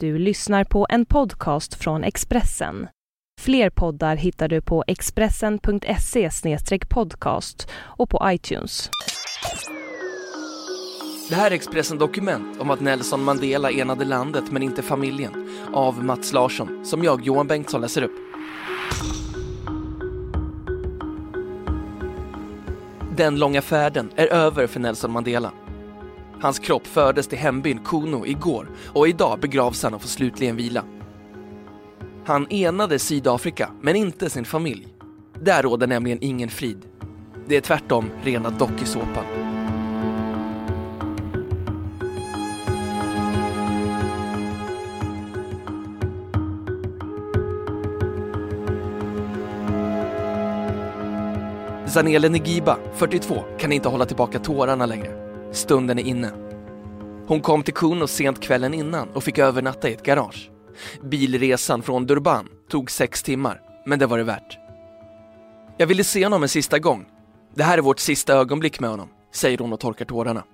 Du lyssnar på en podcast från Expressen. Fler poddar hittar du på expressen.se podcast och på iTunes. Det här är Expressen Dokument om att Nelson Mandela enade landet men inte familjen av Mats Larsson som jag, Johan Bengtsson, läser upp. Den långa färden är över för Nelson Mandela. Hans kropp fördes till hembyn Kuno igår och idag begravs han och får slutligen vila. Han enade Sydafrika, men inte sin familj. Där råder nämligen ingen frid. Det är tvärtom rena dokusåpan. Zanele Negiba, 42, kan inte hålla tillbaka tårarna längre. Stunden är inne. Hon kom till Kuno sent kvällen innan och fick övernatta i ett garage. Bilresan från Durban tog sex timmar, men det var det värt. Jag ville se honom en sista gång. Det här är vårt sista ögonblick med honom, säger hon och torkar tårarna.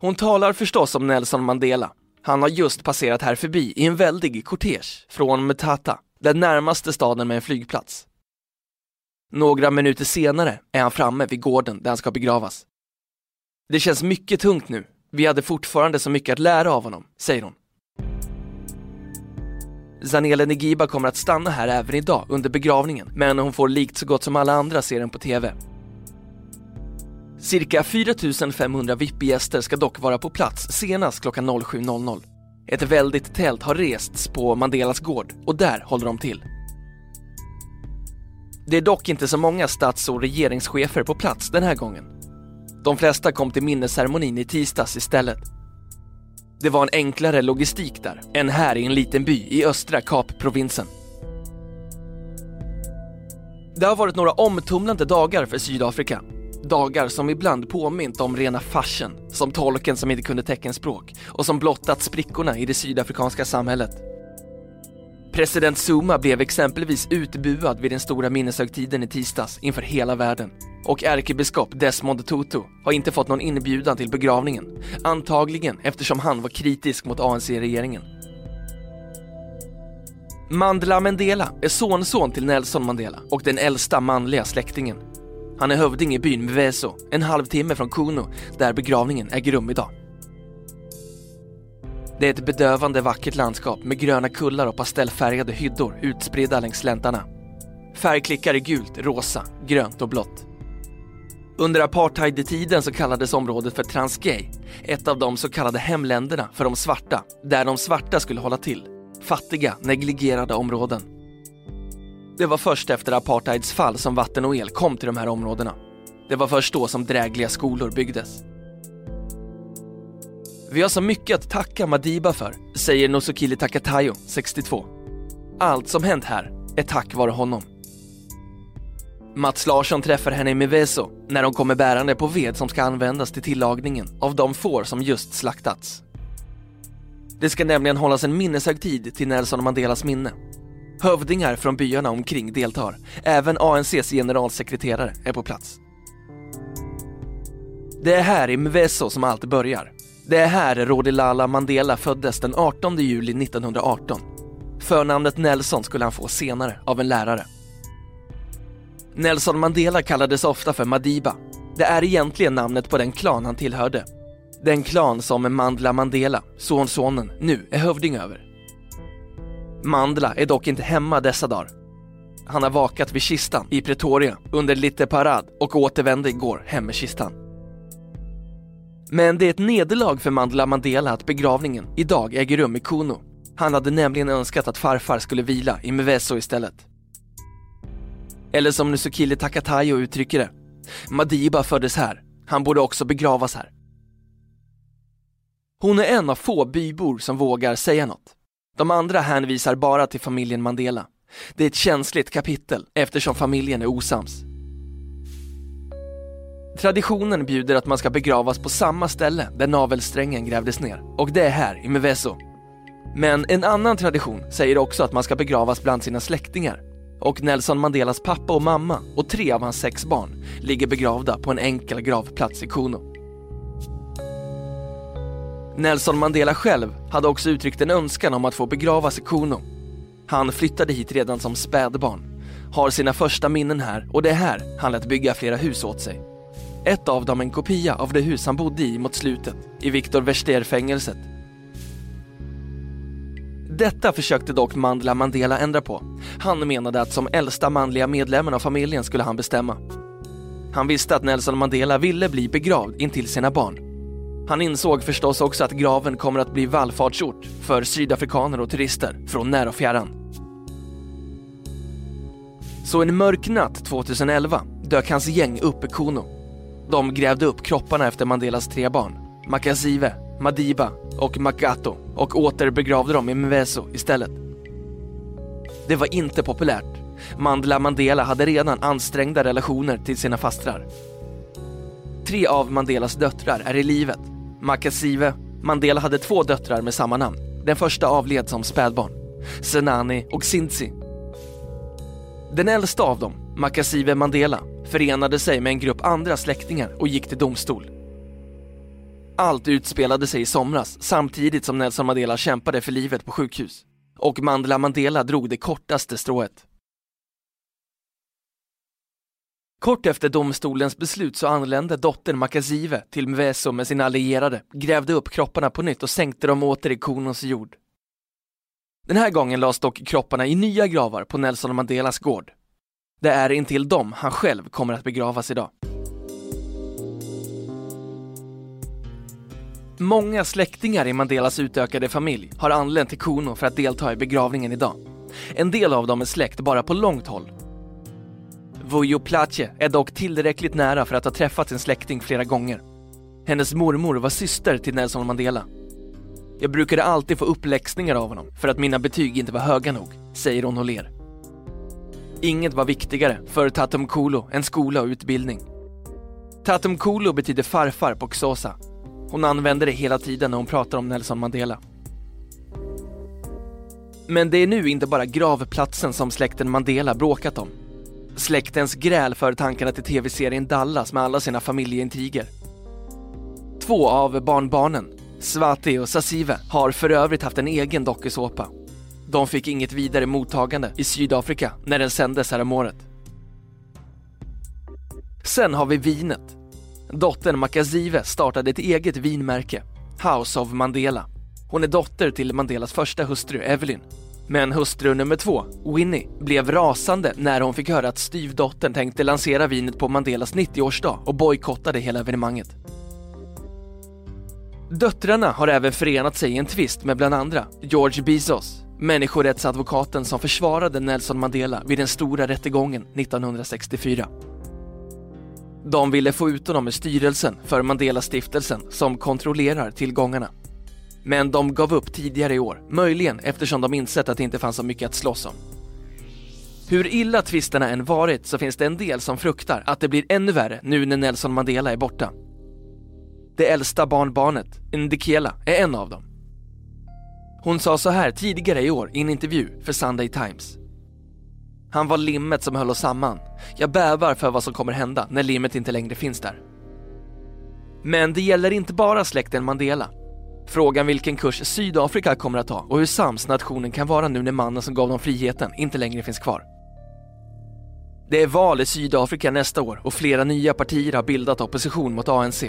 Hon talar förstås om Nelson Mandela. Han har just passerat här förbi i en väldig kortege från Mtata, den närmaste staden med en flygplats. Några minuter senare är han framme vid gården där han ska begravas. Det känns mycket tungt nu. Vi hade fortfarande så mycket att lära av honom, säger hon. Zanele Negiba kommer att stanna här även idag under begravningen, men hon får likt så gott som alla andra se den på TV. Cirka 4500 VIP-gäster ska dock vara på plats senast klockan 07.00. Ett väldigt tält har rests på Mandelas gård och där håller de till. Det är dock inte så många stats och regeringschefer på plats den här gången. De flesta kom till minnesceremonin i tisdags istället. Det var en enklare logistik där än här i en liten by i östra Kapprovinsen. Det har varit några omtumlande dagar för Sydafrika. Dagar som ibland påmint om rena farsen, som tolken som inte kunde teckenspråk och som blottat sprickorna i det sydafrikanska samhället. President Zuma blev exempelvis utbuad vid den stora minneshögtiden i tisdags inför hela världen. Och ärkebiskop Desmond Tutu har inte fått någon inbjudan till begravningen. Antagligen eftersom han var kritisk mot ANC-regeringen. Mandela Mandela är sonson till Nelson Mandela och den äldsta manliga släktingen. Han är hövding i byn Mveso, en halvtimme från Kuno, där begravningen äger rum idag. Det är ett bedövande vackert landskap med gröna kullar och pastellfärgade hyddor utspridda längs släntarna. Färgklickar i gult, rosa, grönt och blått. Under apartheidtiden så kallades området för Transkei, ett av de så kallade hemländerna för de svarta, där de svarta skulle hålla till. Fattiga, negligerade områden. Det var först efter apartheids fall som vatten och el kom till de här områdena. Det var först då som drägliga skolor byggdes. Vi har så mycket att tacka Madiba för, säger Nosokili Takatayo, 62. Allt som hänt här är tack vare honom. Mats Larsson träffar henne i Miveso när hon kommer bärande på ved som ska användas till tillagningen av de får som just slaktats. Det ska nämligen hållas en minneshögtid till Nelson Mandelas minne. Hövdingar från byarna omkring deltar. Även ANCs generalsekreterare är på plats. Det är här i Mveso som allt börjar. Det är här Rodilala Mandela föddes den 18 juli 1918. Förnamnet Nelson skulle han få senare av en lärare. Nelson Mandela kallades ofta för Madiba. Det är egentligen namnet på den klan han tillhörde. Den klan som Mandla Mandela, sonsonen, nu är hövding över. Mandla är dock inte hemma dessa dagar. Han har vakat vid kistan i Pretoria under lite parad och återvände igår hem med kistan. Men det är ett nederlag för Mandla Mandela att begravningen idag äger rum i Kuno. Han hade nämligen önskat att farfar skulle vila i Mveso istället. Eller som Nusukili Takatayo uttrycker det. Madiba föddes här. Han borde också begravas här. Hon är en av få bybor som vågar säga något. De andra hänvisar bara till familjen Mandela. Det är ett känsligt kapitel eftersom familjen är osams. Traditionen bjuder att man ska begravas på samma ställe där navelsträngen grävdes ner och det är här i Meveso. Men en annan tradition säger också att man ska begravas bland sina släktingar och Nelson Mandelas pappa och mamma och tre av hans sex barn ligger begravda på en enkel gravplats i Kuno. Nelson Mandela själv hade också uttryckt en önskan om att få begravas i Kuno. Han flyttade hit redan som spädbarn, har sina första minnen här och det är här han lät bygga flera hus åt sig. Ett av dem en kopia av det hus han bodde i mot slutet, i Victor Verster-fängelset. Detta försökte dock Mandela Mandela ändra på. Han menade att som äldsta manliga medlemmen av familjen skulle han bestämma. Han visste att Nelson Mandela ville bli begravd intill sina barn. Han insåg förstås också att graven kommer att bli vallfartsort för sydafrikaner och turister från när och fjärran. Så en mörk natt 2011 dök hans gäng upp i Kuno. De grävde upp kropparna efter Mandelas tre barn, Makazive, Madiba och Makato och återbegravde dem i Mveso istället. Det var inte populärt. Mandela Mandela hade redan ansträngda relationer till sina fastrar. Tre av Mandelas döttrar är i livet. Makasive, Mandela hade två döttrar med samma namn. Den första avled som spädbarn. Senani och Sintsi. Den äldsta av dem, Makasive Mandela, förenade sig med en grupp andra släktingar och gick till domstol. Allt utspelade sig i somras samtidigt som Nelson Mandela kämpade för livet på sjukhus. Och Mandela Mandela drog det kortaste strået. Kort efter domstolens beslut så anlände dottern Makazive till Mveso med sina allierade, grävde upp kropparna på nytt och sänkte dem åter i Konos jord. Den här gången lades dock kropparna i nya gravar på Nelson Mandelas gård. Det är intill dem han själv kommer att begravas idag. Många släktingar i Mandelas utökade familj har anlänt till Kuno för att delta i begravningen idag. En del av dem är släkt bara på långt håll. Vujo Place är dock tillräckligt nära för att ha träffat sin släkting flera gånger. Hennes mormor var syster till Nelson Mandela. Jag brukade alltid få uppläxningar av honom för att mina betyg inte var höga nog, säger hon och ler. Inget var viktigare för Tatum Kolo än skola och utbildning. Tatum Kolo betyder farfar på Xhosa hon använder det hela tiden när hon pratar om Nelson Mandela. Men det är nu inte bara gravplatsen som släkten Mandela bråkat om. Släktens gräl för tankarna till tv-serien Dallas med alla sina familjeintriger. Två av barnbarnen, Swati och Sasive, har för övrigt haft en egen dokusåpa. De fick inget vidare mottagande i Sydafrika när den sändes häromåret. Sen har vi vinet Dottern Makazive startade ett eget vinmärke, House of Mandela. Hon är dotter till Mandelas första hustru Evelyn. Men hustru nummer två, Winnie, blev rasande när hon fick höra att styvdottern tänkte lansera vinet på Mandelas 90-årsdag och bojkottade hela evenemanget. Döttrarna har även förenat sig i en tvist med bland andra George Bezos, människorättsadvokaten som försvarade Nelson Mandela vid den stora rättegången 1964. De ville få ut honom ur styrelsen för Mandela-stiftelsen som kontrollerar tillgångarna. Men de gav upp tidigare i år, möjligen eftersom de insett att det inte fanns så mycket att slåss om. Hur illa tvisterna än varit så finns det en del som fruktar att det blir ännu värre nu när Nelson Mandela är borta. Det äldsta barnbarnet, Ndikela, är en av dem. Hon sa så här tidigare i år i en intervju för Sunday Times. Han var limmet som höll oss samman. Jag bävar för vad som kommer hända när limmet inte längre finns där. Men det gäller inte bara släkten Mandela. Frågan vilken kurs Sydafrika kommer att ta och hur sams nationen kan vara nu när mannen som gav dem friheten inte längre finns kvar. Det är val i Sydafrika nästa år och flera nya partier har bildat opposition mot ANC.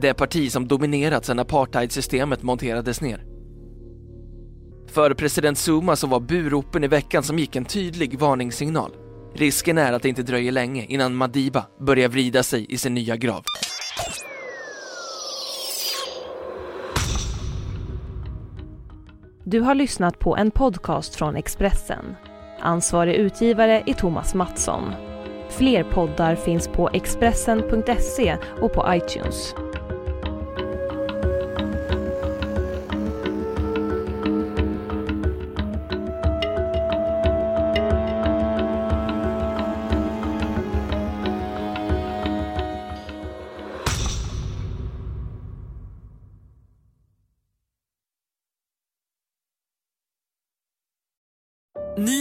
Det parti som dominerat sedan apartheidsystemet monterades ner. För president Zuma så var buropen i veckan som gick en tydlig varningssignal. Risken är att det inte dröjer länge innan Madiba börjar vrida sig i sin nya grav. Du har lyssnat på en podcast från Expressen. Ansvarig utgivare är Thomas Mattsson. Fler poddar finns på Expressen.se och på iTunes.